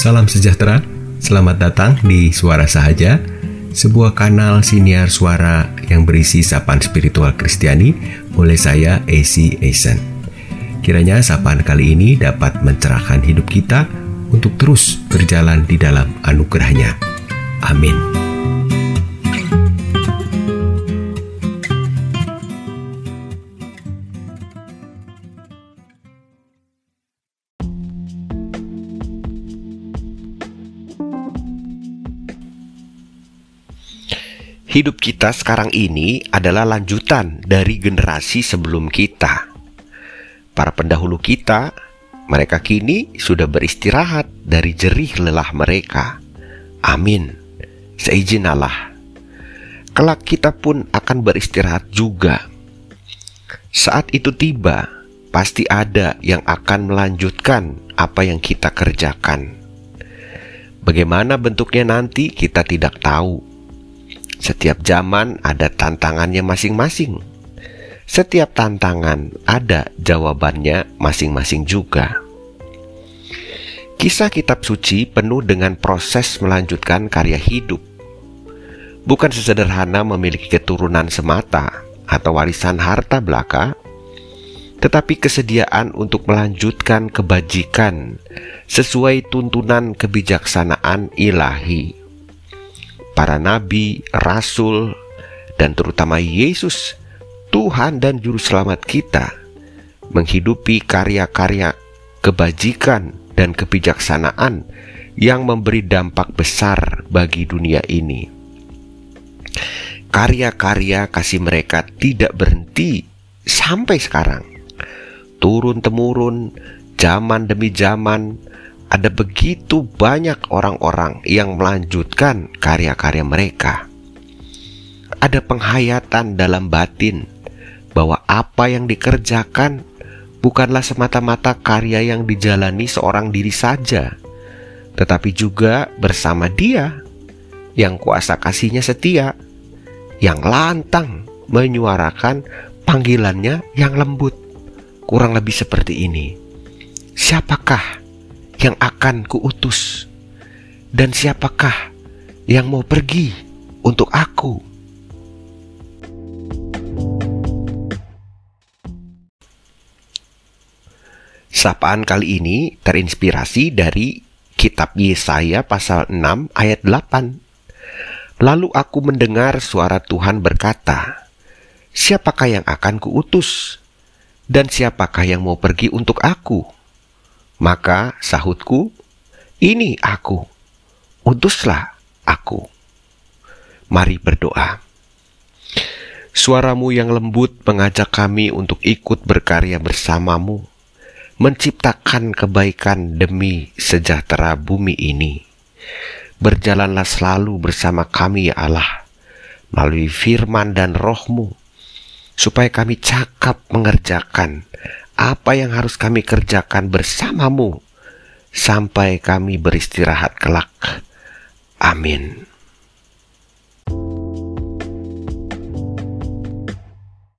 Salam sejahtera, selamat datang di Suara Sahaja, sebuah kanal siniar suara yang berisi sapaan spiritual Kristiani oleh saya, AC Eisen. Kiranya sapaan kali ini dapat mencerahkan hidup kita untuk terus berjalan di dalam anugerahnya. Amin. Hidup kita sekarang ini adalah lanjutan dari generasi sebelum kita. Para pendahulu kita, mereka kini sudah beristirahat dari jerih lelah mereka. Amin. Seizin Allah. Kelak kita pun akan beristirahat juga. Saat itu tiba, pasti ada yang akan melanjutkan apa yang kita kerjakan. Bagaimana bentuknya nanti kita tidak tahu setiap zaman ada tantangannya masing-masing. Setiap tantangan ada jawabannya masing-masing juga. Kisah kitab suci penuh dengan proses melanjutkan karya hidup. Bukan sesederhana memiliki keturunan semata atau warisan harta belaka, tetapi kesediaan untuk melanjutkan kebajikan sesuai tuntunan kebijaksanaan ilahi para nabi, rasul, dan terutama Yesus, Tuhan dan Juru Selamat kita, menghidupi karya-karya kebajikan dan kebijaksanaan yang memberi dampak besar bagi dunia ini. Karya-karya kasih mereka tidak berhenti sampai sekarang. Turun-temurun, zaman demi zaman, ada begitu banyak orang-orang yang melanjutkan karya-karya mereka. Ada penghayatan dalam batin bahwa apa yang dikerjakan bukanlah semata-mata karya yang dijalani seorang diri saja, tetapi juga bersama Dia yang kuasa kasihnya setia, yang lantang menyuarakan panggilannya yang lembut. Kurang lebih seperti ini. Siapakah yang akan kuutus? Dan siapakah yang mau pergi untuk aku? Sapaan kali ini terinspirasi dari kitab Yesaya pasal 6 ayat 8. Lalu aku mendengar suara Tuhan berkata, Siapakah yang akan kuutus? Dan siapakah yang mau pergi untuk aku? Maka sahutku, ini aku, utuslah aku. Mari berdoa. Suaramu yang lembut mengajak kami untuk ikut berkarya bersamamu, menciptakan kebaikan demi sejahtera bumi ini. Berjalanlah selalu bersama kami ya Allah, melalui firman dan rohmu, supaya kami cakap mengerjakan apa yang harus kami kerjakan bersamamu sampai kami beristirahat kelak. Amin.